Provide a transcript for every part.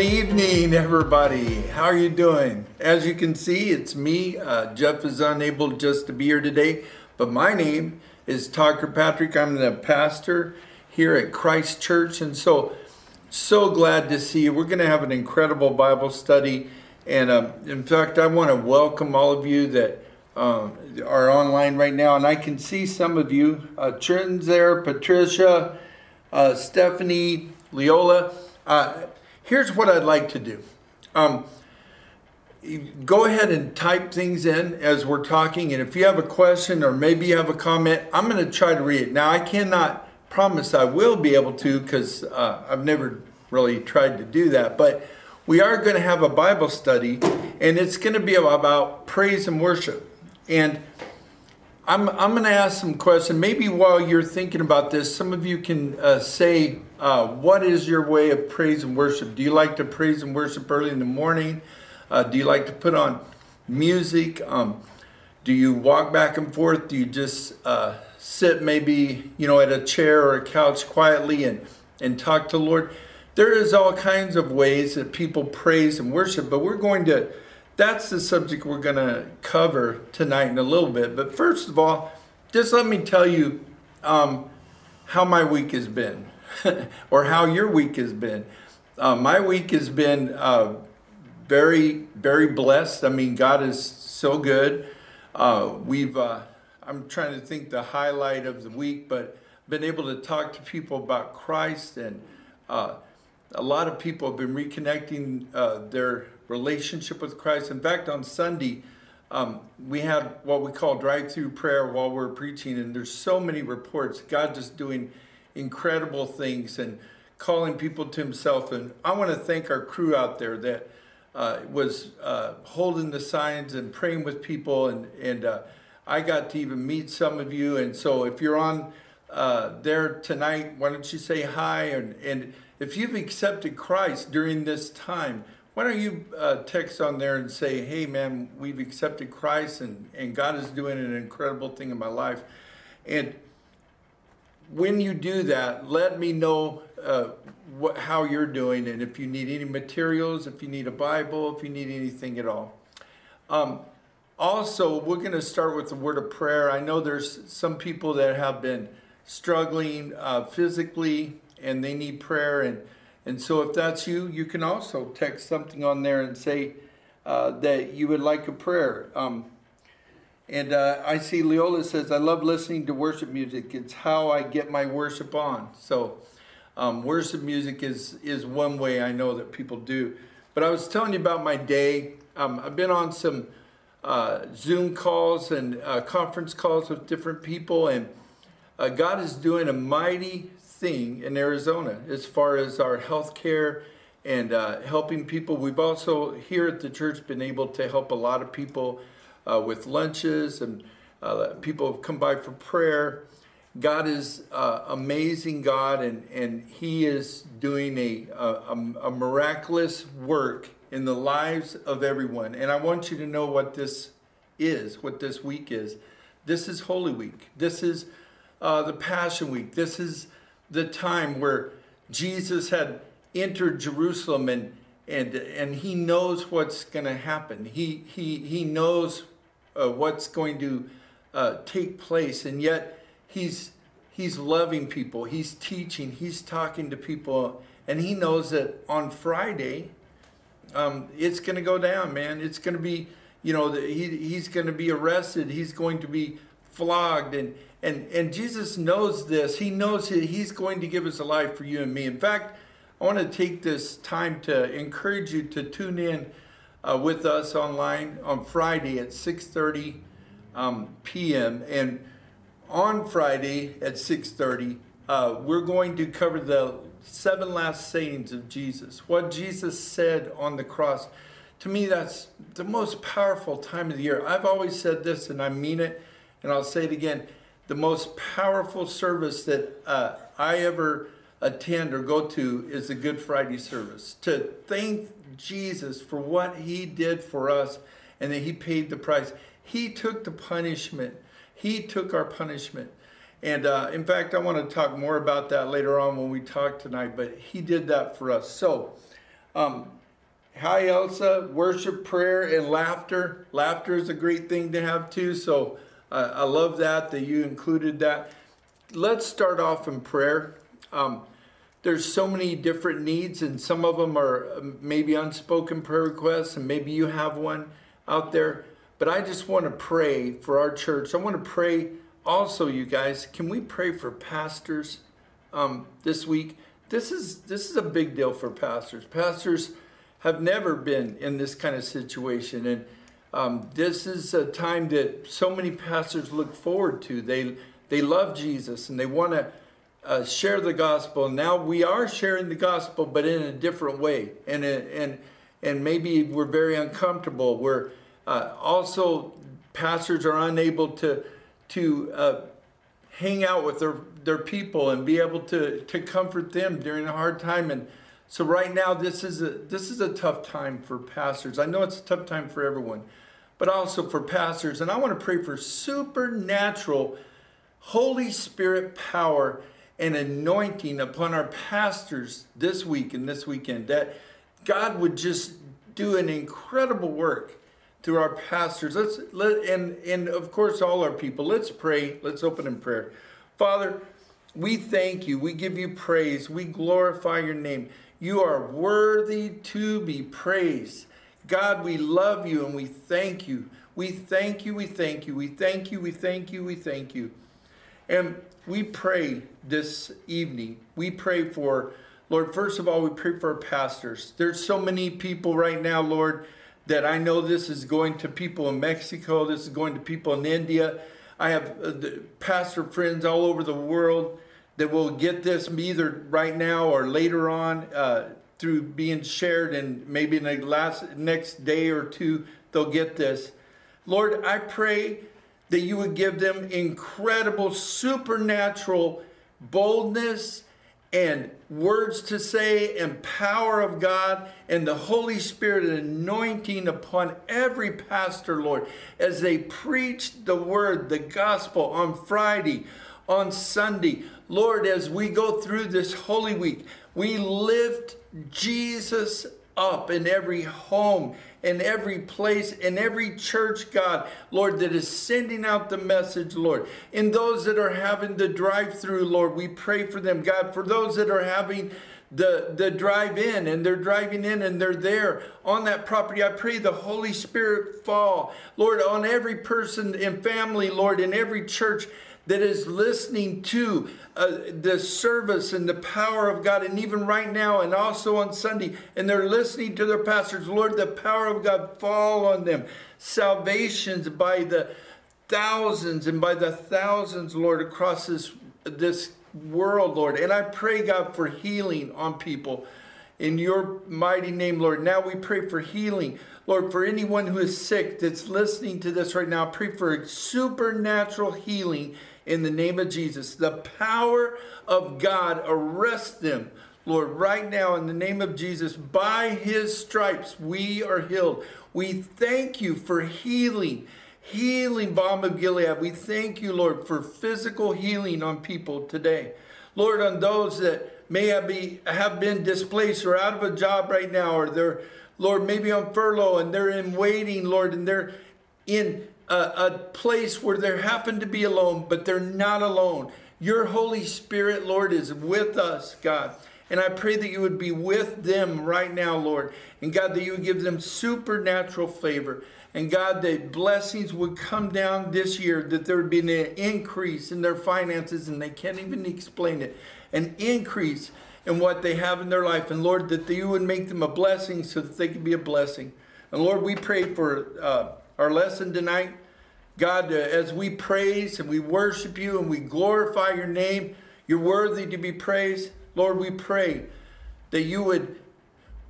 Good evening, everybody. How are you doing? As you can see, it's me. Uh, Jeff is unable just to be here today, but my name is Todd Kirkpatrick. I'm the pastor here at Christ Church, and so so glad to see you. We're going to have an incredible Bible study, and uh, in fact, I want to welcome all of you that um, are online right now, and I can see some of you. Uh, Trenton's there, Patricia, uh, Stephanie, Leola. Uh, here's what I'd like to do. Um, go ahead and type things in as we're talking, and if you have a question or maybe you have a comment, I'm going to try to read it. Now, I cannot promise I will be able to because uh, I've never really tried to do that, but we are going to have a Bible study, and it's going to be about praise and worship. And I'm, I'm going to ask some questions. Maybe while you're thinking about this, some of you can uh, say, uh, what is your way of praise and worship? Do you like to praise and worship early in the morning? Uh, do you like to put on music? Um, do you walk back and forth? Do you just uh, sit maybe, you know, at a chair or a couch quietly and, and talk to the Lord? There is all kinds of ways that people praise and worship, but we're going to that's the subject we're going to cover tonight in a little bit. But first of all, just let me tell you um, how my week has been, or how your week has been. Uh, my week has been uh, very, very blessed. I mean, God is so good. Uh, we've, uh, I'm trying to think the highlight of the week, but been able to talk to people about Christ, and uh, a lot of people have been reconnecting uh, their relationship with Christ. In fact, on Sunday, um, we had what we call drive-through prayer while we're preaching, and there's so many reports. God just doing incredible things and calling people to Himself. And I want to thank our crew out there that uh, was uh, holding the signs and praying with people, and and uh, I got to even meet some of you. And so, if you're on uh, there tonight, why don't you say hi? And and if you've accepted Christ during this time why don't you uh, text on there and say, hey, man, we've accepted Christ and, and God is doing an incredible thing in my life. And when you do that, let me know uh, what, how you're doing and if you need any materials, if you need a Bible, if you need anything at all. Um, also, we're going to start with the word of prayer. I know there's some people that have been struggling uh, physically and they need prayer. And and so if that's you, you can also text something on there and say uh, that you would like a prayer. Um, and uh, I see Leola says, I love listening to worship music. It's how I get my worship on. So um, worship music is, is one way I know that people do. But I was telling you about my day. Um, I've been on some uh, Zoom calls and uh, conference calls with different people, and uh, God is doing a mighty thing in Arizona as far as our health care and uh, helping people. We've also here at the church been able to help a lot of people uh, with lunches and uh, people have come by for prayer. God is uh, amazing God and, and he is doing a, a, a miraculous work in the lives of everyone. And I want you to know what this is, what this week is. This is Holy Week. This is uh, the Passion Week. This is the time where Jesus had entered Jerusalem and and and he knows what's going to happen. He he he knows uh, what's going to uh, take place, and yet he's he's loving people. He's teaching. He's talking to people, and he knows that on Friday, um, it's going to go down, man. It's going to be, you know, the, he he's going to be arrested. He's going to be flogged and and and Jesus knows this. He knows that he's going to give us a life for you and me. In fact, I want to take this time to encourage you to tune in uh, with us online on Friday at 6:30 um, p.m. and on Friday at 6:30 uh, we're going to cover the seven last sayings of Jesus. What Jesus said on the cross. To me, that's the most powerful time of the year. I've always said this, and I mean it, and I'll say it again the most powerful service that uh, I ever attend or go to is the Good Friday service. To thank Jesus for what he did for us and that he paid the price. He took the punishment, he took our punishment. And uh, in fact, I want to talk more about that later on when we talk tonight, but he did that for us. So, Um, hi, Elsa. Worship, prayer, and laughter. Laughter is a great thing to have too. So uh, I love that that you included that. Let's start off in prayer. Um, there's so many different needs, and some of them are um, maybe unspoken prayer requests, and maybe you have one out there. But I just want to pray for our church. I want to pray also, you guys. Can we pray for pastors um, this week? This is this is a big deal for pastors. Pastors have never been in this kind of situation, and um, this is a time that so many pastors look forward to. They they love Jesus and they want to uh, share the gospel. Now we are sharing the gospel, but in a different way, and and and maybe we're very uncomfortable. We're uh, also, pastors are unable to to uh, hang out with their their people and be able to to comfort them during a hard time. And so, right now, this is a this is a tough time for pastors. I know it's a tough time for everyone, but also for pastors. And I want to pray for supernatural Holy Spirit power and anointing upon our pastors this week and this weekend. That God would just do an incredible work through our pastors. Let's let and and of course all our people. Let's pray. Let's open in prayer. Father, we thank you. We give you praise. We glorify your name. You are worthy to be praised. God, we love you and we thank you. We thank you. We thank you. We thank you. We thank you. We thank you. And we pray this evening. We pray for Lord, first of all, we pray for our pastors. There's so many people right now, Lord, that I know this is going to people in Mexico, this is going to people in India. I have uh, pastor friends all over the world that will get this either right now or later on uh, through being shared, and maybe in the last next day or two they'll get this. Lord, I pray that you would give them incredible supernatural boldness and words to say and power of God and the Holy Spirit anointing upon every pastor, Lord, as they preach the word, the gospel on Friday, on Sunday. Lord, as we go through this Holy Week, we lift Jesus up in every home, in every place, in every church, God, Lord, that is sending out the message, Lord. In those that are having the drive through, Lord, we pray for them, God. For those that are having the, the drive in and they're driving in and they're there on that property. I pray the Holy Spirit fall, Lord, on every person and family, Lord, in every church that is listening to uh, the service and the power of God, and even right now, and also on Sunday, and they're listening to their pastors, Lord, the power of God fall on them. Salvations by the thousands and by the thousands, Lord, across this this world, Lord. And I pray, God, for healing on people in your mighty name, Lord. Now we pray for healing. Lord, for anyone who is sick that's listening to this right now, pray for supernatural healing in the name of Jesus. The power of God arrest them. Lord, right now in the name of Jesus, by his stripes we are healed. We thank you for healing, healing balm of Gilead. We thank you, Lord, for physical healing on people today. Lord, on those that may have, be, have been displaced or out of a job right now, or they're, Lord, maybe on furlough and they're in waiting, Lord, and they're in a, a place where they happen to be alone, but they're not alone. Your Holy Spirit, Lord, is with us, God. And I pray that you would be with them right now, Lord. And God, that you would give them supernatural favor. And God, that blessings would come down this year, that there would be an increase in their finances, and they can't even explain it. An increase in what they have in their life. And Lord, that you would make them a blessing so that they can be a blessing. And Lord, we pray for uh, our lesson tonight. God, uh, as we praise and we worship you and we glorify your name, you're worthy to be praised. Lord, we pray that you would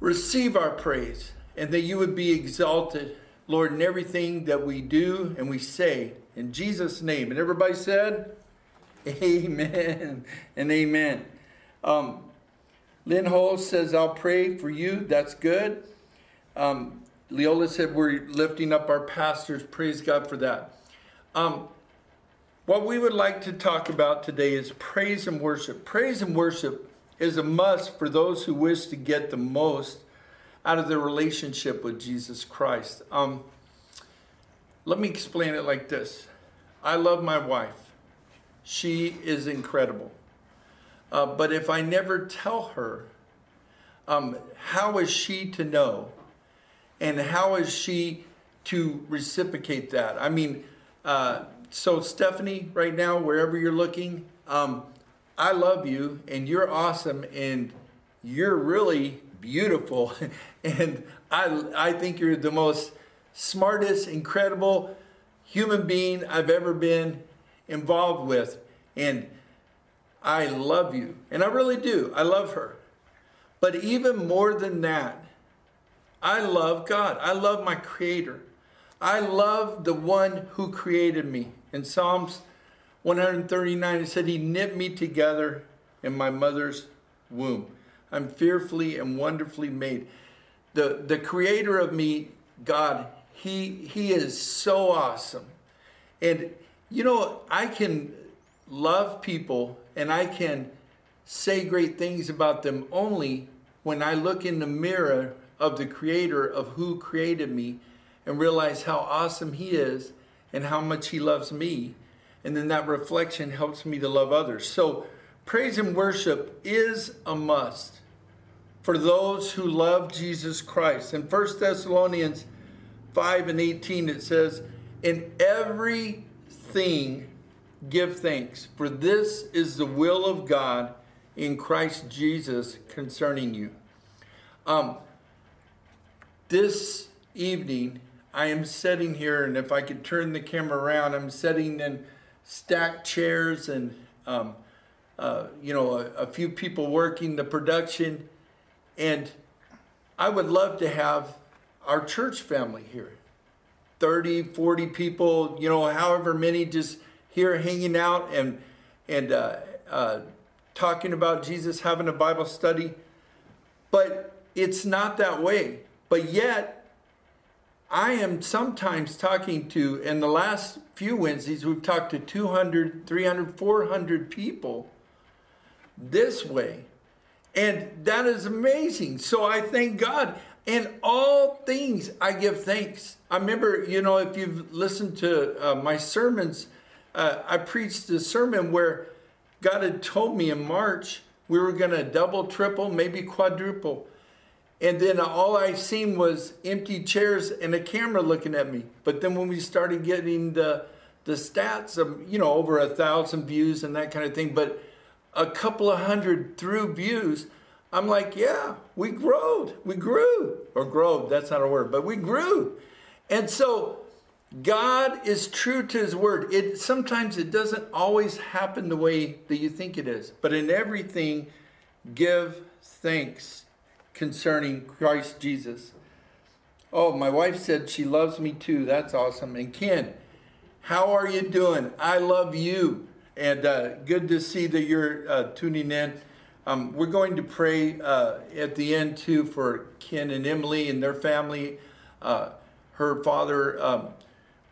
receive our praise and that you would be exalted, Lord, in everything that we do and we say. In Jesus' name. And everybody said, Amen and amen. Um, Lynn Hall says, I'll pray for you. That's good. Um, Leola said, We're lifting up our pastors. Praise God for that. Um, what we would like to talk about today is praise and worship. Praise and worship is a must for those who wish to get the most out of their relationship with Jesus Christ. Um, let me explain it like this I love my wife, she is incredible. Uh, but if I never tell her, um, how is she to know? And how is she to reciprocate that? I mean, uh, so Stephanie, right now, wherever you're looking, um, I love you and you're awesome and you're really beautiful. and I, I think you're the most smartest, incredible human being I've ever been involved with. And I love you. And I really do. I love her. But even more than that, I love God. I love my Creator. I love the one who created me. In Psalms 139, it said, He knit me together in my mother's womb. I'm fearfully and wonderfully made. The, the creator of me, God, he, he is so awesome. And, you know, I can love people and I can say great things about them only when I look in the mirror of the creator of who created me and realize how awesome he is and how much he loves me. And then that reflection helps me to love others. So, praise and worship is a must for those who love Jesus Christ. In 1 Thessalonians 5 and 18, it says, In everything give thanks, for this is the will of God in Christ Jesus concerning you. Um, this evening, I am sitting here, and if I could turn the camera around, I'm sitting in stacked chairs and, um, uh, you know, a, a few people working the production. And I would love to have our church family here 30, 40 people, you know, however many just here hanging out and, and uh, uh, talking about Jesus, having a Bible study. But it's not that way. But yet, I am sometimes talking to, in the last few Wednesdays, we've talked to 200, 300, 400 people this way. And that is amazing. So I thank God. In all things, I give thanks. I remember, you know, if you've listened to uh, my sermons, uh, I preached a sermon where God had told me in March we were going to double, triple, maybe quadruple. And then all I seen was empty chairs and a camera looking at me. But then when we started getting the the stats of you know over a thousand views and that kind of thing, but a couple of hundred through views, I'm like, yeah, we growed, we grew, or growed. That's not a word, but we grew. And so God is true to his word. It sometimes it doesn't always happen the way that you think it is, but in everything give thanks concerning Christ Jesus. Oh, my wife said she loves me too. That's awesome. And Ken, how are you doing? I love you. And uh, good to see that you're uh, tuning in. Um, we're going to pray uh, at the end too for Ken and Emily and their family. Uh, her father um,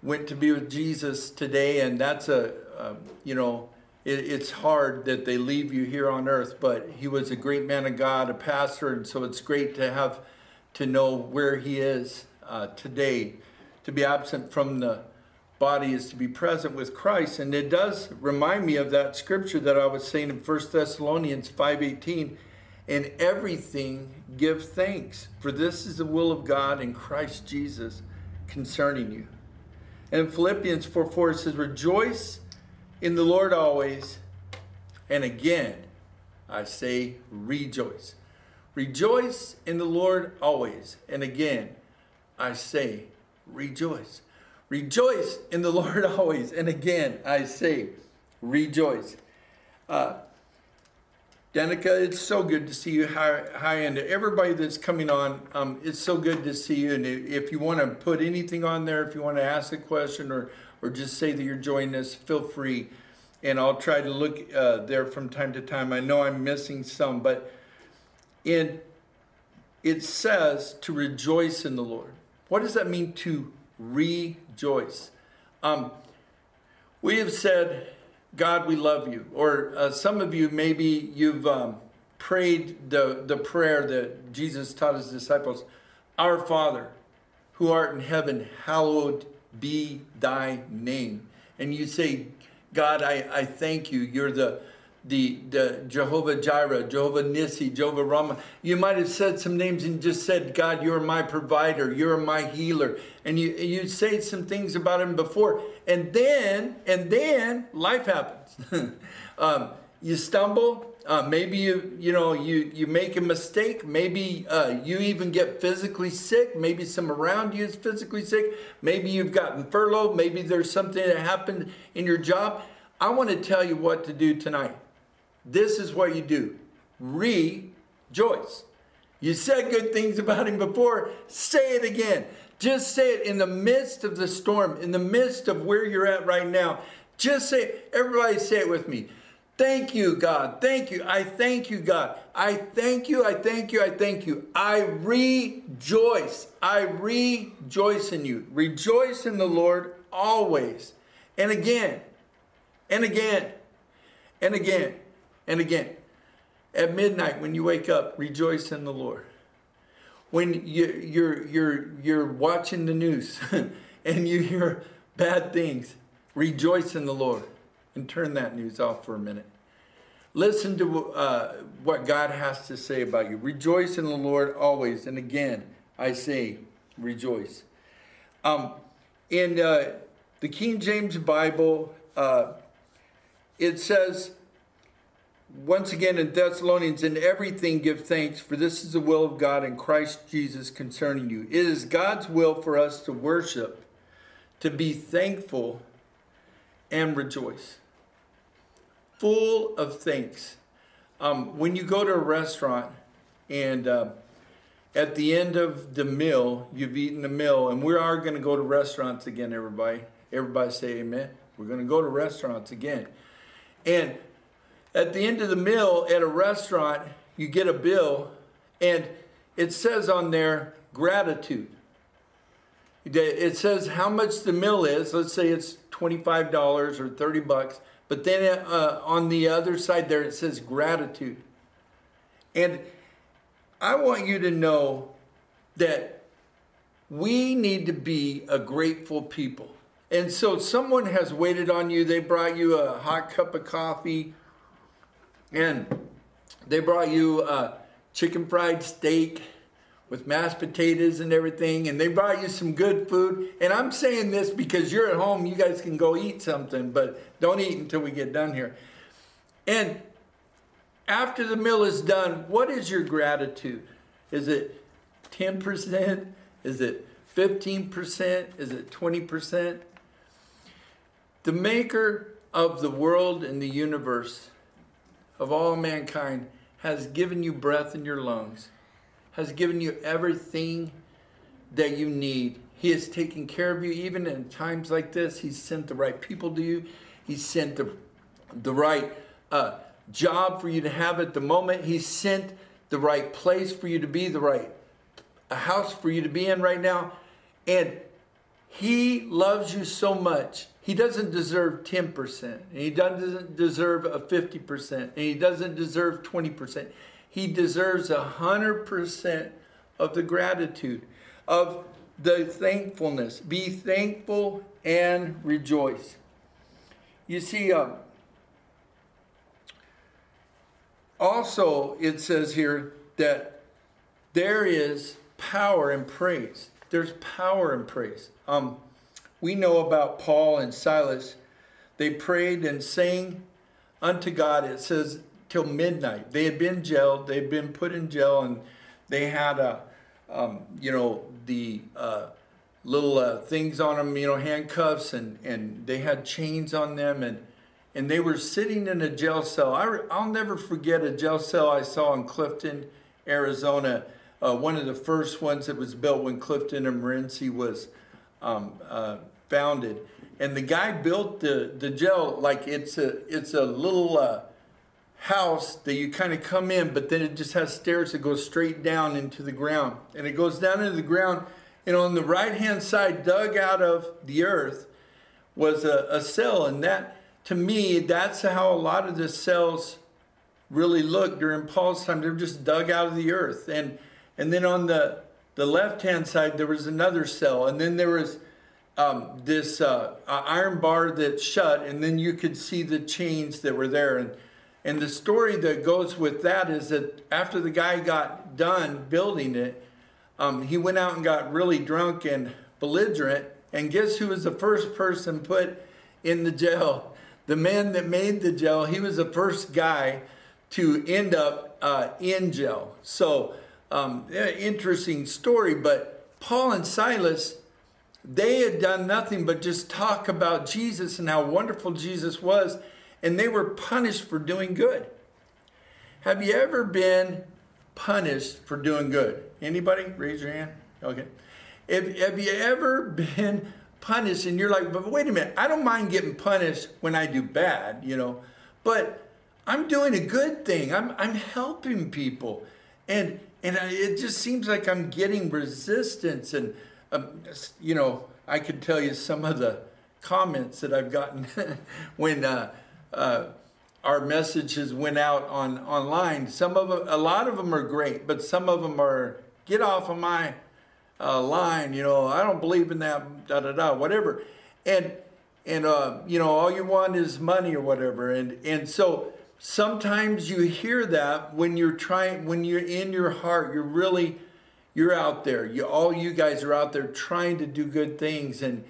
went to be with Jesus today, and that's a, a you know, it, it's hard that they leave you here on earth, but he was a great man of God, a pastor, and so it's great to have to know where he is uh, today. To be absent from the body is to be present with Christ, and it does remind me of that scripture that I was saying in 1 Thessalonians 5:18. In everything give thanks, for this is the will of God in Christ Jesus concerning you. And Philippians 4 4 says, Rejoice in the Lord always. And again, I say rejoice. Rejoice in the Lord always. And again, I say rejoice. Rejoice in the Lord always. And again, I say rejoice. Uh, Danica, it's so good to see you. Hi, hi, and everybody that's coming on, um, it's so good to see you. And if you want to put anything on there, if you want to ask a question or or just say that you're joining us, feel free. And I'll try to look uh, there from time to time. I know I'm missing some, but in it says to rejoice in the Lord. What does that mean to rejoice? Um, we have said God, we love you. Or uh, some of you, maybe you've um, prayed the, the prayer that Jesus taught his disciples Our Father, who art in heaven, hallowed be thy name. And you say, God, I, I thank you. You're the, the, the Jehovah Jireh, Jehovah Nissi, Jehovah Rapha. You might have said some names and just said, God, you're my provider, you're my healer. And you, you say some things about him before. And then, and then life happens. um, you stumble, uh, maybe you you know you you make a mistake. Maybe uh, you even get physically sick. Maybe some around you is physically sick. Maybe you've gotten furloughed. Maybe there's something that happened in your job. I want to tell you what to do tonight. This is what you do: rejoice. You said good things about him before. Say it again. Just say it in the midst of the storm, in the midst of where you're at right now. Just say it. Everybody say it with me. Thank you, God. Thank you. I thank you, God. I thank you. I thank you. I thank you. I rejoice. I rejoice in you. Rejoice in the Lord always. And again, and again, and again, and again. At midnight, when you wake up, rejoice in the Lord. When you, you're, you're, you're watching the news and you hear bad things, rejoice in the Lord and turn that news off for a minute. Listen to uh, what God has to say about you. Rejoice in the Lord always. And again, I say, rejoice. Um, in uh, the King James Bible, uh, it says, once again in Thessalonians, in everything give thanks, for this is the will of God in Christ Jesus concerning you. It is God's will for us to worship, to be thankful, and rejoice full of things. Um, when you go to a restaurant and uh, at the end of the meal, you've eaten the meal, and we are going to go to restaurants again, everybody. Everybody say amen. We're going to go to restaurants again. And at the end of the meal at a restaurant, you get a bill, and it says on there gratitude. It says how much the meal is. Let's say it's $25 or 30 bucks. But then uh, on the other side there, it says gratitude. And I want you to know that we need to be a grateful people. And so someone has waited on you. They brought you a hot cup of coffee and they brought you a chicken fried steak with mashed potatoes and everything, and they brought you some good food. And I'm saying this because you're at home, you guys can go eat something, but don't eat until we get done here. And after the meal is done, what is your gratitude? Is it 10%? Is it 15%? Is it 20%? The maker of the world and the universe, of all mankind, has given you breath in your lungs has given you everything that you need. He has taken care of you even in times like this. He's sent the right people to you. He's sent the, the right uh, job for you to have at the moment. He's sent the right place for you to be, the right a house for you to be in right now. And he loves you so much. He doesn't deserve 10%, and he doesn't deserve a 50%, and he doesn't deserve 20% he deserves a hundred percent of the gratitude, of the thankfulness. Be thankful and rejoice. You see, uh, also it says here that there is power in praise. There's power in praise. Um, we know about Paul and Silas. They prayed and sang unto God. It says till midnight. They had been jailed. They'd been put in jail, and they had a, um, you know, the uh, little uh, things on them, you know, handcuffs, and and they had chains on them, and and they were sitting in a jail cell. I I'll never forget a jail cell I saw in Clifton, Arizona. Uh, one of the first ones that was built when Clifton and Morenci was um, uh, founded, and the guy built the the jail like it's a it's a little uh, house that you kind of come in, but then it just has stairs that go straight down into the ground. And it goes down into the ground, and on the right hand side, dug out of the earth, was a, a cell. And that, to me, that's how a lot of the cells really look during Paul's time. They were just dug out of the earth. And and then on the the left hand side there was another cell, and then there was um, this uh, iron bar that shut, and then you could see the chains that were there. And and the story that goes with that is that after the guy got done building it, um, he went out and got really drunk and belligerent. And guess who was the first person put in the jail? The man that made the jail. He was the first guy to end up uh, in jail. So um, interesting story. But Paul and Silas, they had done nothing but just talk about Jesus and how wonderful Jesus was and they were punished for doing good. Have you ever been punished for doing good? Anybody? Raise your hand. Okay. If, have you ever been punished and you're like, but wait a minute, I don't mind getting punished when I do bad, you know, but I'm doing a good thing. I'm, I'm helping people. And, and it just seems like I'm getting resistance. And, um, you know, I could tell you some of the comments that I've gotten when, uh, uh, our messages went out on online. Some of them, a lot of them are great, but some of them are get off of my uh, line. You know, I don't believe in that. Da da da. Whatever, and and uh, you know, all you want is money or whatever. And and so sometimes you hear that when you're trying, when you're in your heart, you're really you're out there. You all you guys are out there trying to do good things and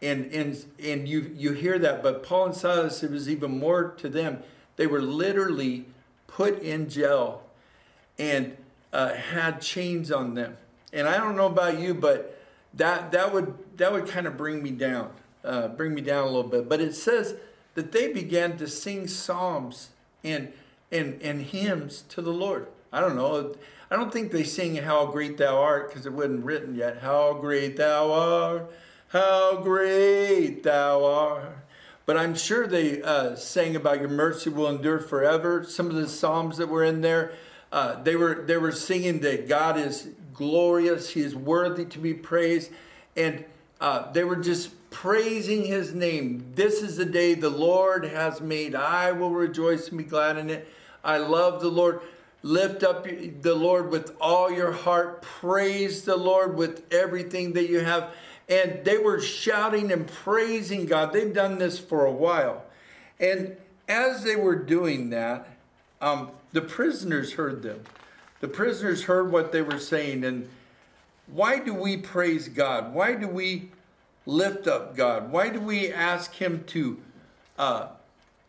and and and you you hear that but paul and silas it was even more to them. They were literally put in jail and uh, had chains on them. And i don't know about you but that that would that would kind of bring me down uh, bring me down a little bit. But it says that they began to sing psalms and and and hymns to the lord. I don't know. I don't think they sing how great thou art because it wasn't written yet. How great thou art how great thou art. But I'm sure they uh, sang about your mercy will endure forever. Some of the psalms that were in there, uh, they were they were singing that God is glorious, He is worthy to be praised, and uh, they were just praising His name. This is the day the Lord has made. I will rejoice and be glad in it. I love the Lord. Lift up the Lord with all your heart. Praise the Lord with everything that you have and they were shouting and praising God. They've done this for a while. And as they were doing that, um, the prisoners heard them. The prisoners heard what they were saying. And why do we praise God? Why do we lift up God? Why do we ask Him to uh,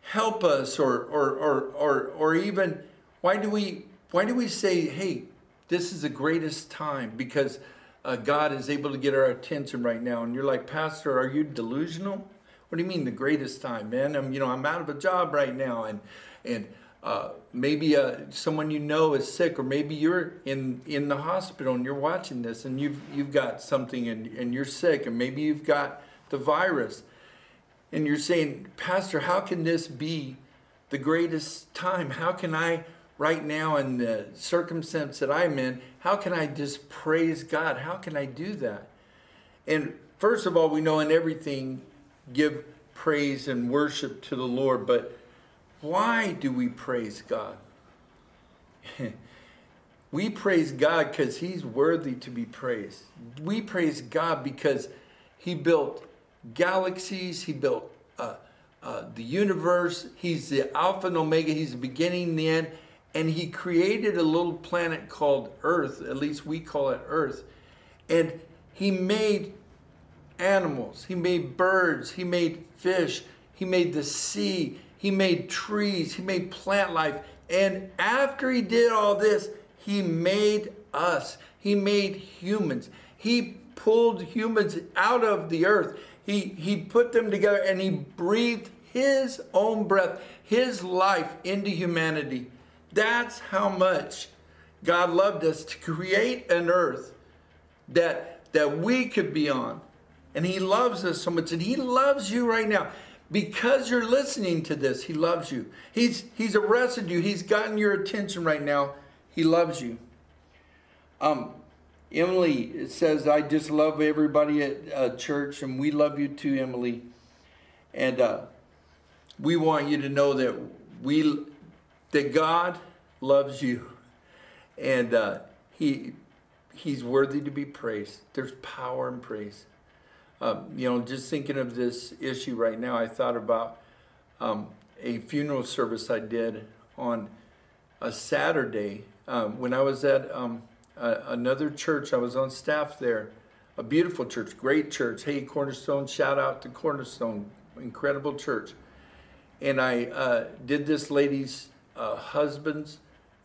help us, or, or, or, or, or even why do we why do we say, "Hey, this is the greatest time"? Because uh, God is able to get our attention right now. And you're like, Pastor, are you delusional? What do you mean the greatest time, man? I'm, you know, I'm out of a job right now, and and uh, maybe uh, someone you know is sick, or maybe you're in in the hospital and you're watching this, and you've you've got something, and and you're sick, and maybe you've got the virus, and you're saying, Pastor, how can this be the greatest time? How can I right now in the circumstance that I'm in, how can I just praise God? How can I do that? And first of all, we know in everything, give praise and worship to the Lord, but why do we praise God? we praise God because He's worthy to be praised. We praise God because He built galaxies, He built uh, uh, the universe, He's the Alpha and Omega, He's the beginning and the end and he created a little planet called Earth, at least we call it Earth. And he made animals, he made birds, he made fish, he made the sea, he made trees, he made plant life. And after he did all this, he made us, he made humans. He pulled humans out of the earth. He, he put them together and he breathed his own breath, his life into humanity. That's how much God loved us to create an earth that, that we could be on. And He loves us so much. And He loves you right now. Because you're listening to this, He loves you. He's, he's arrested you. He's gotten your attention right now. He loves you. Um, Emily says, I just love everybody at uh, church, and we love you too, Emily. And uh, we want you to know that we that God loves you and uh, he he's worthy to be praised. There's power in praise. Um, you know, just thinking of this issue right now, I thought about um, a funeral service I did on a Saturday um, when I was at um, a, another church. I was on staff there, a beautiful church, great church. Hey, Cornerstone! Shout out to Cornerstone, incredible church. And I uh, did this lady's uh, husband's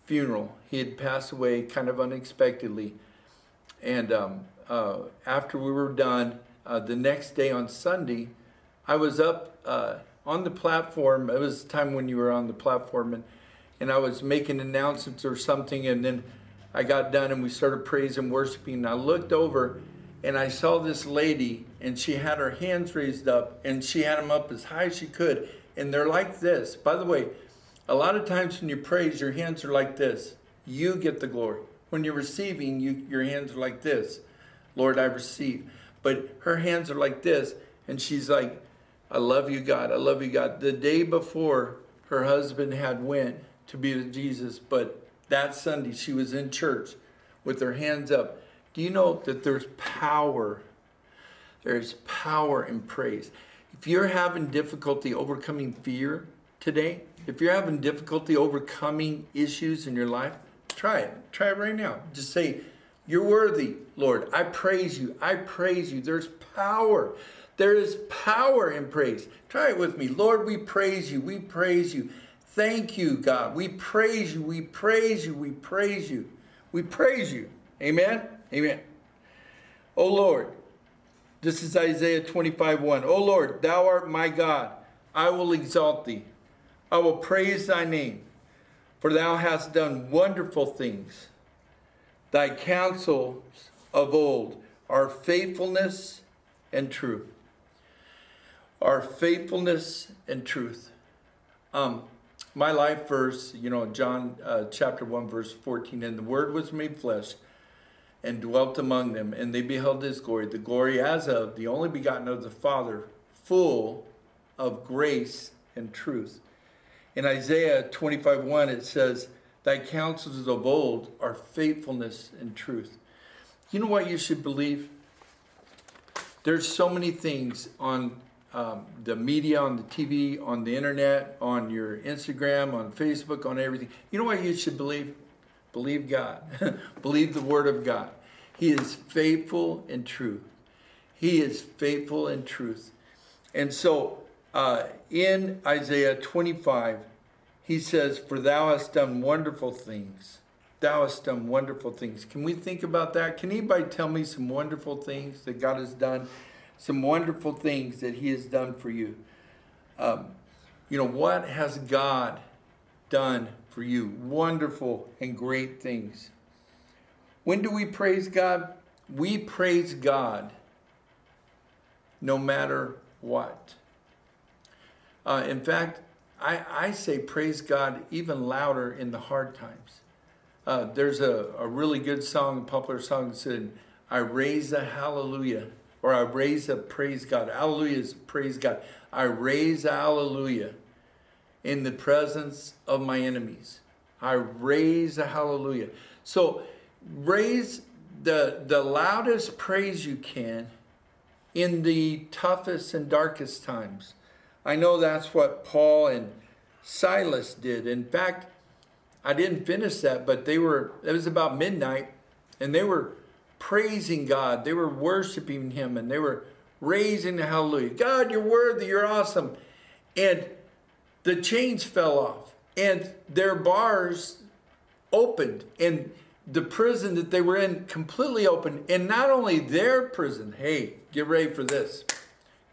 funeral. He had passed away kind of unexpectedly. And um, uh, after we were done, uh, the next day on Sunday, I was up uh, on the platform. It was the time when you were on the platform, and, and I was making announcements or something. And then I got done and we started praising, worshiping. And I looked over and I saw this lady, and she had her hands raised up, and she had them up as high as she could. And they're like this. By the way, a lot of times when you praise, your hands are like this. You get the glory. When you're receiving, you, your hands are like this. Lord, I receive. But her hands are like this, and she's like, I love you, God. I love you, God. The day before, her husband had went to be with Jesus, but that Sunday she was in church with her hands up. Do you know that there's power? There's power in praise. If you're having difficulty overcoming fear today, if you're having difficulty overcoming issues in your life, try it. Try it right now. Just say, You're worthy, Lord. I praise you. I praise you. There's power. There is power in praise. Try it with me. Lord, we praise you. We praise you. Thank you, God. We praise you. We praise you. We praise you. We praise you. Amen. Amen. Oh Lord, this is Isaiah 25 1. Oh Lord, thou art my God. I will exalt thee. I will praise thy name, for thou hast done wonderful things. Thy counsels of old are faithfulness and truth. Our faithfulness and truth. Um, my life verse, you know, John uh, chapter 1, verse 14, and the word was made flesh and dwelt among them, and they beheld his glory, the glory as of the only begotten of the Father, full of grace and truth. In Isaiah 25 1, it says, Thy counsels of old are faithfulness and truth. You know what you should believe? There's so many things on um, the media, on the TV, on the internet, on your Instagram, on Facebook, on everything. You know what you should believe? Believe God. believe the Word of God. He is faithful and true. He is faithful and truth. And so uh, in Isaiah 25, he says, For thou hast done wonderful things. Thou hast done wonderful things. Can we think about that? Can anybody tell me some wonderful things that God has done? Some wonderful things that He has done for you. Um, you know, what has God done for you? Wonderful and great things. When do we praise God? We praise God no matter what. Uh, in fact, I, I say praise God even louder in the hard times. Uh, there's a, a really good song, a popular song that said, I raise a hallelujah, or I raise a praise God. Hallelujah is praise God. I raise a hallelujah in the presence of my enemies. I raise a hallelujah. So raise the, the loudest praise you can in the toughest and darkest times. I know that's what Paul and Silas did. In fact, I didn't finish that, but they were, it was about midnight, and they were praising God. They were worshiping Him, and they were raising the hallelujah. God, you're worthy, you're awesome. And the chains fell off, and their bars opened, and the prison that they were in completely opened. And not only their prison, hey, get ready for this.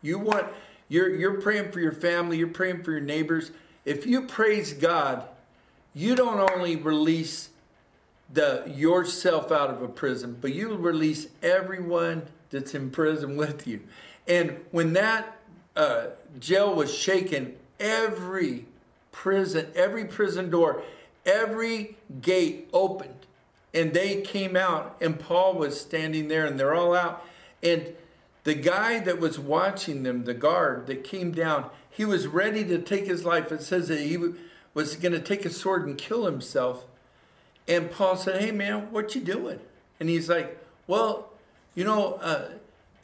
You want you're, you're praying for your family, you're praying for your neighbors. If you praise God, you don't only release the yourself out of a prison, but you release everyone that's in prison with you. And when that uh, jail was shaken, every prison, every prison door, every gate opened, and they came out, and Paul was standing there, and they're all out, and the guy that was watching them, the guard that came down, he was ready to take his life. It says that he was going to take a sword and kill himself. And Paul said, "Hey man, what you doing?" And he's like, "Well, you know, uh,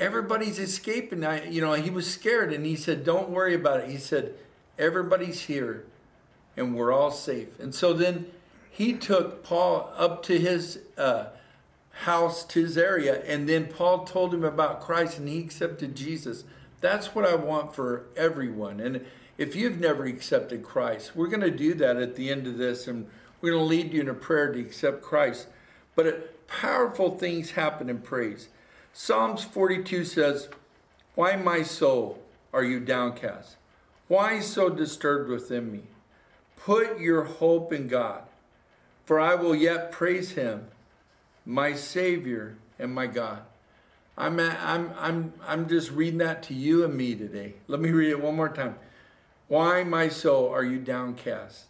everybody's escaping. I, you know, he was scared, and he said, "Don't worry about it." He said, "Everybody's here, and we're all safe." And so then he took Paul up to his uh, house, to his area, and then Paul told him about Christ, and he accepted Jesus. That's what I want for everyone. And if you've never accepted Christ, we're going to do that at the end of this, and we're going to lead you in a prayer to accept Christ. But it, powerful things happen in praise. Psalms 42 says, Why, my soul, are you downcast? Why so disturbed within me? Put your hope in God, for I will yet praise him, my Savior and my God. I'm, I'm, I'm, I'm just reading that to you and me today. Let me read it one more time. Why, my soul, are you downcast?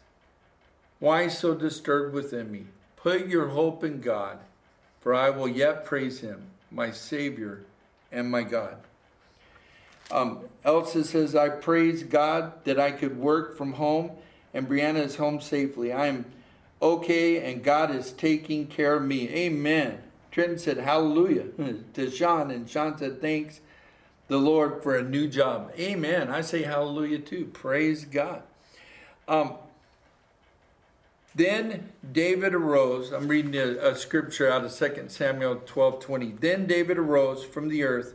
Why so disturbed within me? Put your hope in God, for I will yet praise him, my Savior and my God. Um, Elsa says, I praise God that I could work from home and Brianna is home safely. I am okay and God is taking care of me. Amen. Trenton said, Hallelujah to Sean, and Sean said, Thanks the Lord for a new job. Amen. I say hallelujah too. Praise God. Um, then David arose. I'm reading a, a, scripture out of 2 Samuel 12 20. Then David arose from the earth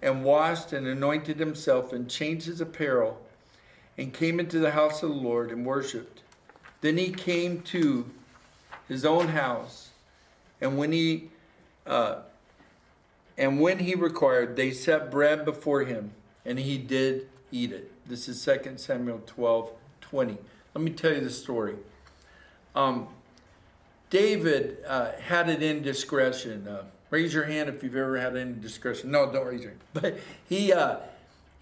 and washed and anointed himself and changed his apparel and came into the house of the Lord and worshiped. Then he came to his own house, and when he uh, and when he required, they set bread before him, and he did eat it. This is 2 Samuel 12 20. Let me tell you the story. Um, David uh, had an indiscretion. Uh, raise your hand if you've ever had an indiscretion. No, don't raise your hand. But he, uh,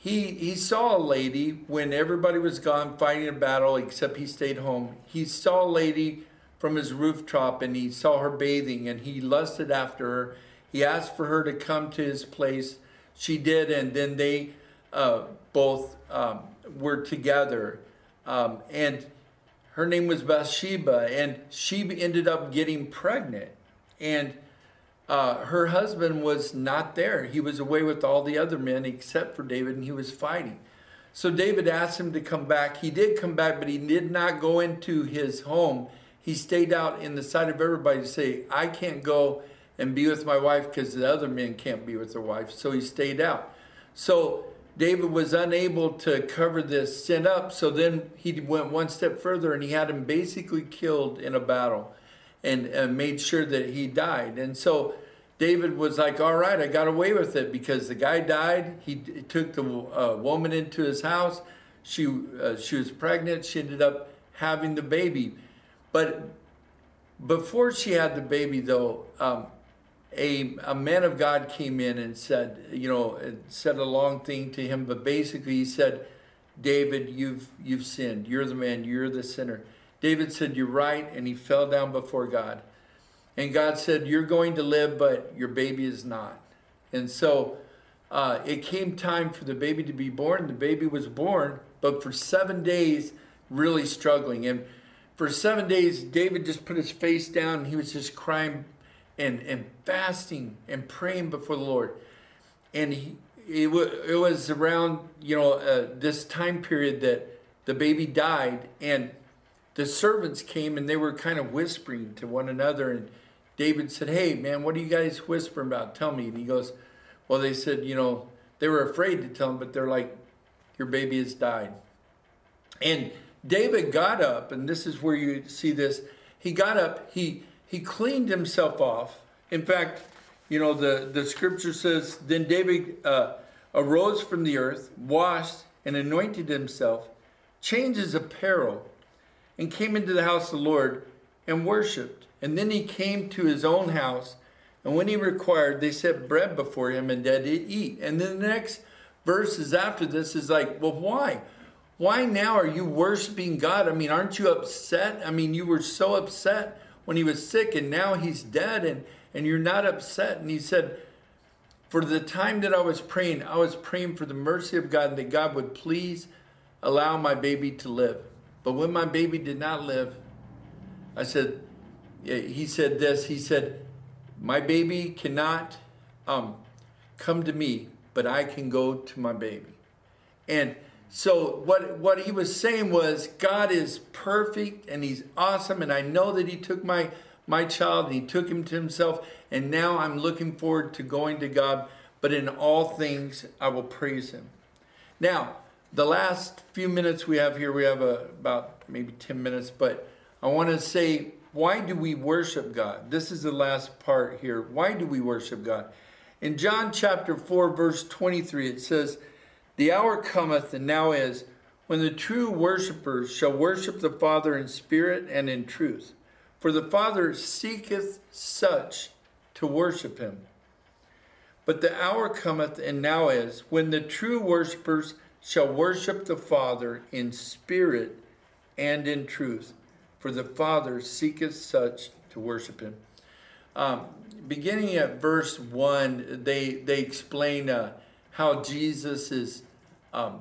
he, he saw a lady when everybody was gone fighting a battle, except he stayed home. He saw a lady from his rooftop and he saw her bathing and he lusted after her. He asked for her to come to his place. She did, and then they uh, both um, were together. Um, and her name was Bathsheba, and she ended up getting pregnant. And uh, her husband was not there. He was away with all the other men except for David, and he was fighting. So David asked him to come back. He did come back, but he did not go into his home. He stayed out in the sight of everybody to say, I can't go and be with my wife because the other men can't be with their wife. So he stayed out. So David was unable to cover this sin up. So then he went one step further and he had him basically killed in a battle and, and made sure that he died. And so David was like, all right, I got away with it because the guy died. He took the uh, woman into his house. She, uh, she was pregnant. She ended up having the baby. But before she had the baby, though, um, a, a man of God came in and said, you know, said a long thing to him, but basically he said, David, you've you've sinned. You're the man. You're the sinner. David said, You're right, and he fell down before God. And God said, You're going to live, but your baby is not. And so uh, it came time for the baby to be born. The baby was born, but for seven days, really struggling. And for seven days, David just put his face down he was just crying and, and fasting and praying before the Lord. And he, it, it was around, you know, uh, this time period that the baby died. And the servants came and they were kind of whispering to one another. And David said, Hey, man, what are you guys whispering about? Tell me. And he goes, Well, they said, you know, they were afraid to tell him, but they're like, Your baby has died. And David got up, and this is where you see this. He got up, he he cleaned himself off. In fact, you know, the, the scripture says, Then David uh, arose from the earth, washed, and anointed himself, changed his apparel, and came into the house of the Lord and worshiped. And then he came to his own house, and when he required, they set bread before him and did eat. And then the next verses after this is like, Well, why? Why now are you worshiping God? I mean, aren't you upset? I mean, you were so upset when he was sick and now he's dead and, and you're not upset. And he said, For the time that I was praying, I was praying for the mercy of God and that God would please allow my baby to live. But when my baby did not live, I said, he said this, he said, my baby cannot um, come to me, but I can go to my baby. And so what what he was saying was God is perfect and he's awesome and I know that he took my my child and he took him to himself and now I'm looking forward to going to God but in all things I will praise him. Now, the last few minutes we have here we have a, about maybe 10 minutes but I want to say why do we worship God? This is the last part here. Why do we worship God? In John chapter 4 verse 23 it says the hour cometh, and now is, when the true worshippers shall worship the Father in spirit and in truth. For the Father seeketh such to worship him. But the hour cometh, and now is, when the true worshippers shall worship the Father in spirit and in truth. For the Father seeketh such to worship him. Um, beginning at verse 1, they, they explain uh, how Jesus is um,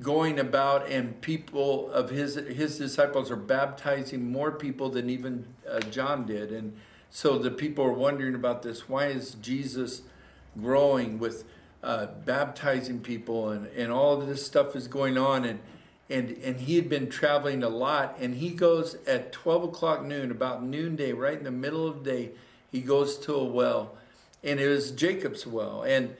going about and people of his his disciples are baptizing more people than even uh, John did and so the people are wondering about this why is Jesus growing with uh, baptizing people and, and all of this stuff is going on. And and and he had been traveling a lot. And he goes at 12 o'clock noon about noonday right in the middle of the day he goes to a well. And it was Jacob's well. And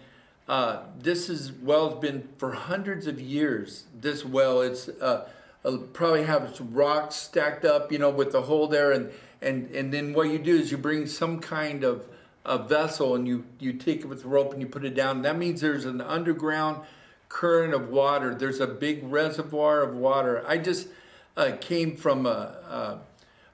uh, this is well has been for hundreds of years. This well, it's uh, probably have rocks stacked up, you know, with the hole there, and and and then what you do is you bring some kind of a vessel and you you take it with rope and you put it down. That means there's an underground current of water. There's a big reservoir of water. I just uh, came from a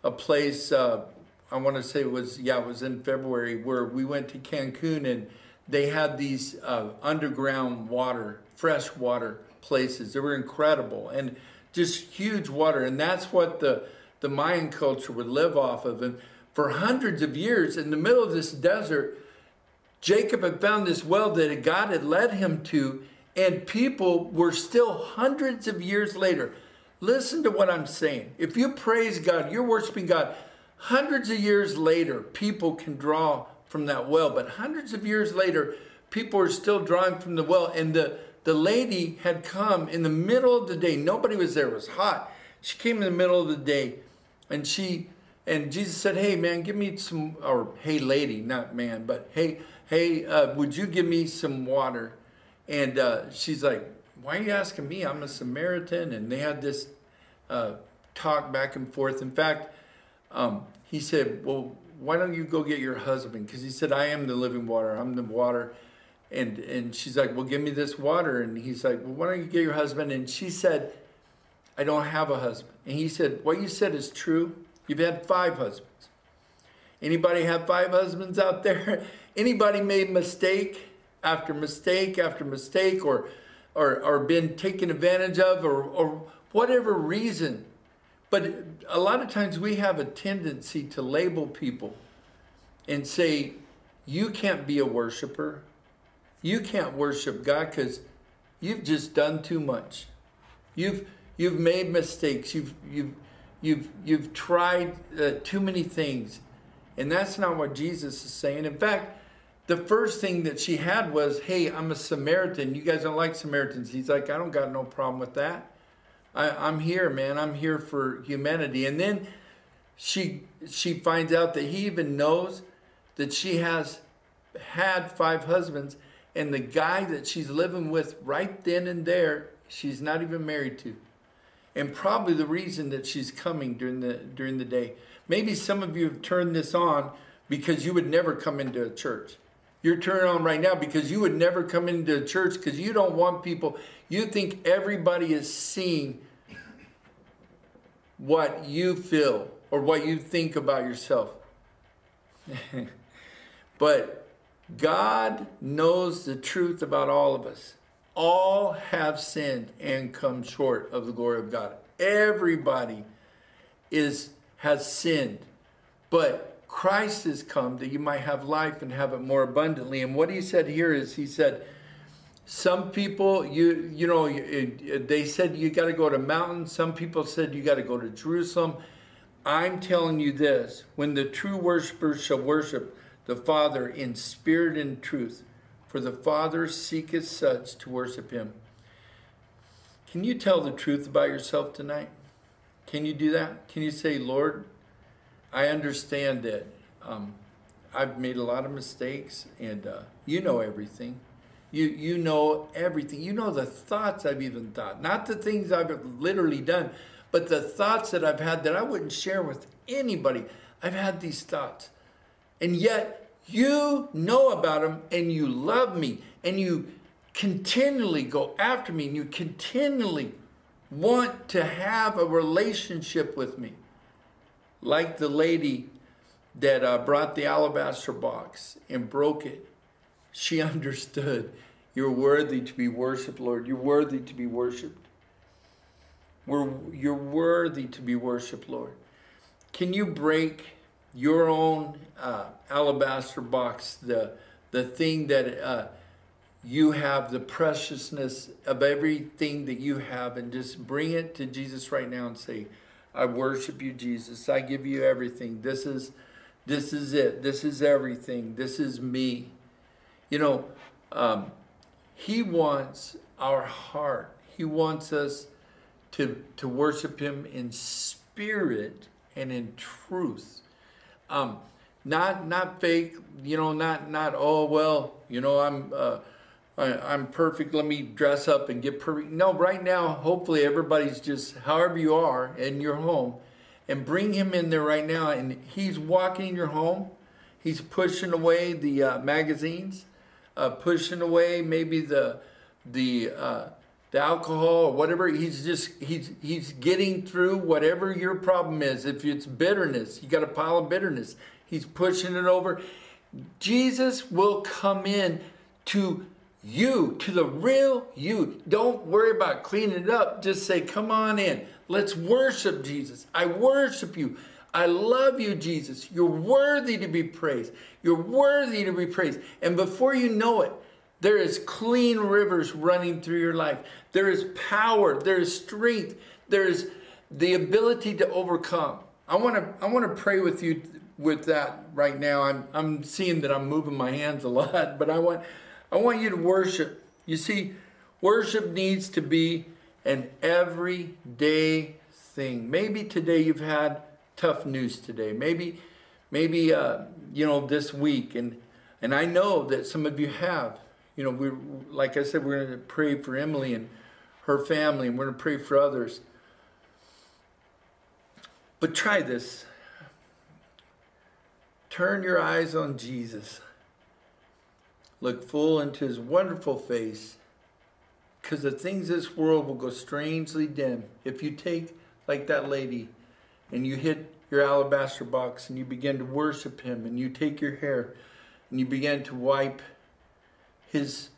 a, a place. Uh, I want to say it was yeah, it was in February where we went to Cancun and they had these uh, underground water, fresh water places. They were incredible and just huge water. And that's what the, the Mayan culture would live off of. And for hundreds of years, in the middle of this desert, Jacob had found this well that God had led him to, and people were still hundreds of years later. Listen to what I'm saying. If you praise God, you're worshiping God. Hundreds of years later, people can draw from that well. But hundreds of years later, people are still drawing from the well. And the, the lady had come in the middle of the day. Nobody was there. It was hot. She came in the middle of the day and she and Jesus said, "Hey man, give me some or hey lady, not man, but hey hey, uh, would you give me some water?" And uh, she's like, "Why are you asking me? I'm a Samaritan." And they had this uh, talk back and forth. In fact, um, he said, "Well, why don't you go get your husband? Because he said, I am the living water. I'm the water. And, and she's like, well, give me this water. And he's like, well, why don't you get your husband? And she said, I don't have a husband. And he said, what you said is true. You've had five husbands. Anybody have five husbands out there? Anybody made mistake after mistake after mistake or, or, or been taken advantage of or, or whatever reason but a lot of times we have a tendency to label people and say, you can't be a worshiper. You can't worship God because you've just done too much. You've you've made mistakes. You've you've you've you've tried uh, too many things, and that's not what Jesus is saying. In fact, the first thing that she had was, "Hey, I'm a Samaritan. You guys don't like Samaritans." He's like, "I don't got no problem with that." I, am here, man. I'm here for humanity. And then she she finds out that he even knows that she has had five husbands, and the guy that she's living with right then and there, she's not even married to. And probably the reason that she's coming during the during the day. Maybe some of you have turned this on because you would never come into a church. You're turning on right now because you would never come into a church because you don't want people, you think everybody is seeing what you feel or what you think about yourself. but God knows the truth about all of us. All have sinned and come short of the glory of God. Everybody is has sinned. But Christ has come that you might have life and have it more abundantly. And what he said here is, he said, some people, you you know, they said you got to go to mountains. Some people said you got to go to Jerusalem. I'm telling you this: when the true worshipers shall worship the Father in spirit and truth, for the Father seeketh such to worship Him. Can you tell the truth about yourself tonight? Can you do that? Can you say, Lord, I understand that um, I've made a lot of mistakes, and uh, you know everything. You you know everything. You know the thoughts I've even thought, not the things I've literally done, but the thoughts that I've had that I wouldn't share with anybody. I've had these thoughts, and yet you know about them, and you love me, and you continually go after me, and you continually want to have a relationship with me, like the lady that uh, brought the alabaster box and broke it. She understood you're worthy to be worshiped, Lord. You're worthy to be worshiped. We're, you're worthy to be worshiped, Lord. Can you break your own uh, alabaster box, the, the thing that uh, you have, the preciousness of everything that you have, and just bring it to Jesus right now and say, I worship you, Jesus. I give you everything. This is this is it. This is everything. This is me. You know, um, he wants our heart. He wants us to, to worship Him in spirit and in truth. Um, not not fake, you know, not not oh well, you know, I'm uh, I, am perfect. Let me dress up and get perfect. No, right now, hopefully everybody's just however you are in your home, and bring him in there right now. And he's walking your home. He's pushing away the uh, magazines uh, pushing away maybe the the uh, the alcohol or whatever. He's just he's he's getting through whatever your problem is. If it's bitterness, you got a pile of bitterness. He's pushing it over. Jesus will come in to you, to the real you. Don't worry about cleaning it up. Just say, "Come on in. Let's worship Jesus. I worship you." I love you, Jesus. You're worthy to be praised. You're worthy to be praised. And before you know it, there is clean rivers running through your life. There is power. There is strength. There is the ability to overcome. I want to I want to pray with you with that right now. I'm I'm seeing that I'm moving my hands a lot, but I want I want you to worship. You see, worship needs to be an everyday thing. Maybe today you've had tough news today. Maybe, maybe uh, you know this week, and and I know that some of you have. You know, we like I said, we're going to pray for Emily and her family, and we're going to pray for others. But try this. Turn your eyes on Jesus. Look full into his wonderful face. Because the things this world will go strangely dim if you take, like that lady, and you hit your alabaster box and you begin to worship him and you take your hair and you begin to wipe his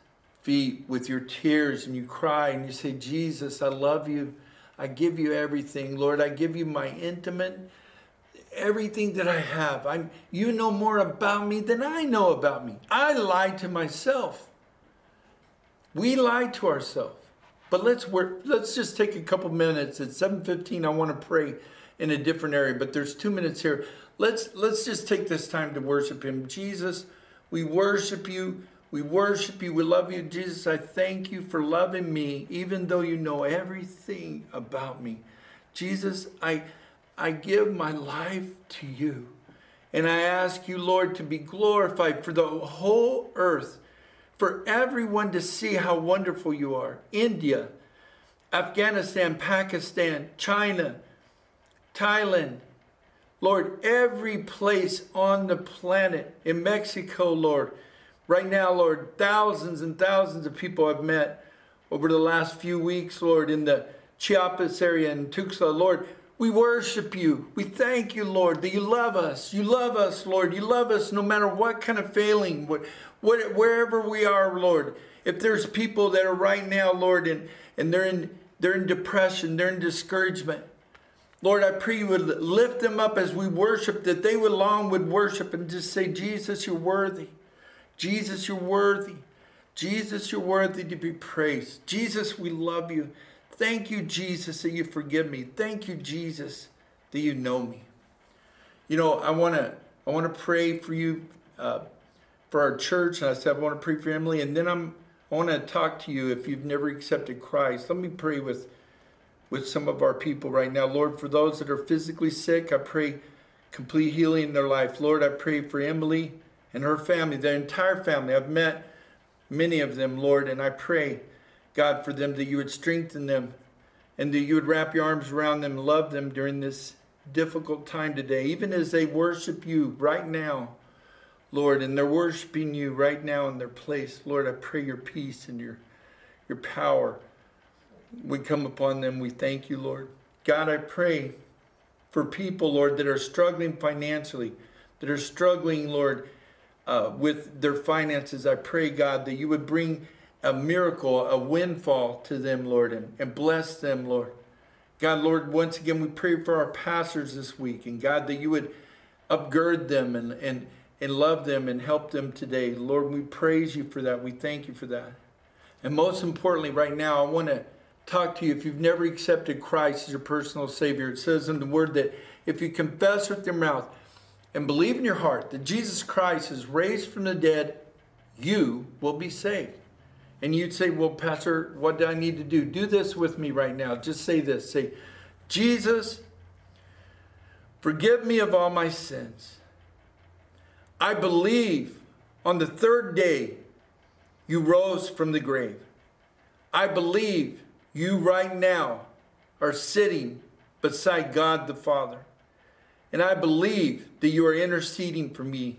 feet with your tears and you cry and you say, Jesus, I love you. I give you everything. Lord, I give you my intimate, everything that I have. I'm, you know more about me than I know about me. I lied to myself. We lie to ourselves. But let's work, let's just take a couple minutes. At 7:15, I want to pray in a different area, but there's two minutes here. Let's let's just take this time to worship him. Jesus, we worship you. We worship you. We love you. Jesus, I thank you for loving me, even though you know everything about me. Jesus, I I give my life to you. And I ask you, Lord, to be glorified for the whole earth, for everyone to see how wonderful you are. India, Afghanistan, Pakistan, China, Thailand, Lord, every place on the planet, in Mexico, Lord, right now, Lord, thousands and thousands of people I've met over the last few weeks, Lord, in the Chiapas area and Tuxtla, Lord, we worship you. We thank you, Lord, that you love us. You love us, Lord. You love us no matter what kind of failing, what, what, wherever we are, Lord. If there's people that are right now, Lord, and, and they're in they're in depression, they're in discouragement. Lord, I pray you would lift them up as we worship, that they would long would worship and just say, Jesus, you're worthy. Jesus, you're worthy. Jesus, you're worthy to be praised. Jesus, we love you. Thank you, Jesus, that you forgive me. Thank you, Jesus, that you know me. You know, I want to I want to pray for you uh, for our church, and I said I want to pray for Emily, and then I'm I want to talk to you if you've never accepted Christ. Let me pray with with some of our people right now. Lord, for those that are physically sick, I pray complete healing in their life. Lord, I pray for Emily and her family, their entire family. I've met many of them, Lord, and I pray, God, for them that you would strengthen them and that you would wrap your arms around them and love them during this difficult time today, even as they worship you right now, Lord, and they're worshiping you right now in their place. Lord, I pray your peace and your, your power would come upon them. We thank you, Lord. God, I pray for people, Lord, that are struggling financially, that are struggling, Lord, uh, with their finances. I pray, God, that you would bring a miracle, a windfall to them, Lord, and, and bless them, Lord. God, Lord, once again, we pray for our pastors this week, and God, that you would upgird them and, and, and love them and help them today. Lord, we praise you for that. We thank you for that. And most importantly, right now, I want to talk to you if you've never accepted Christ as your personal Savior. It says in the Word that if you confess with your mouth and believe in your heart that Jesus Christ is raised from the dead, you will be saved. And you'd say, Well, Pastor, what do I need to do? Do this with me right now. Just say this say, Jesus, forgive me of all my sins. I believe on the third day you rose from the grave. I believe you right now are sitting beside God the Father. And I believe that you are interceding for me.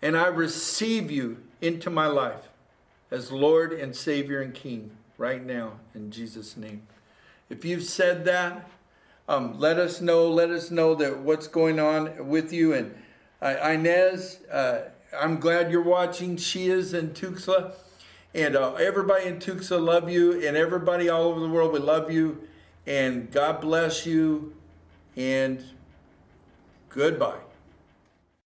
And I receive you into my life as Lord and Savior and King right now in Jesus' name. If you've said that, um, let us know. Let us know that what's going on with you. And uh, Inez, uh, I'm glad you're watching. She is in Tuxtla. And uh, everybody in Tuxtla love you, and everybody all over the world, we love you. And God bless you, and goodbye.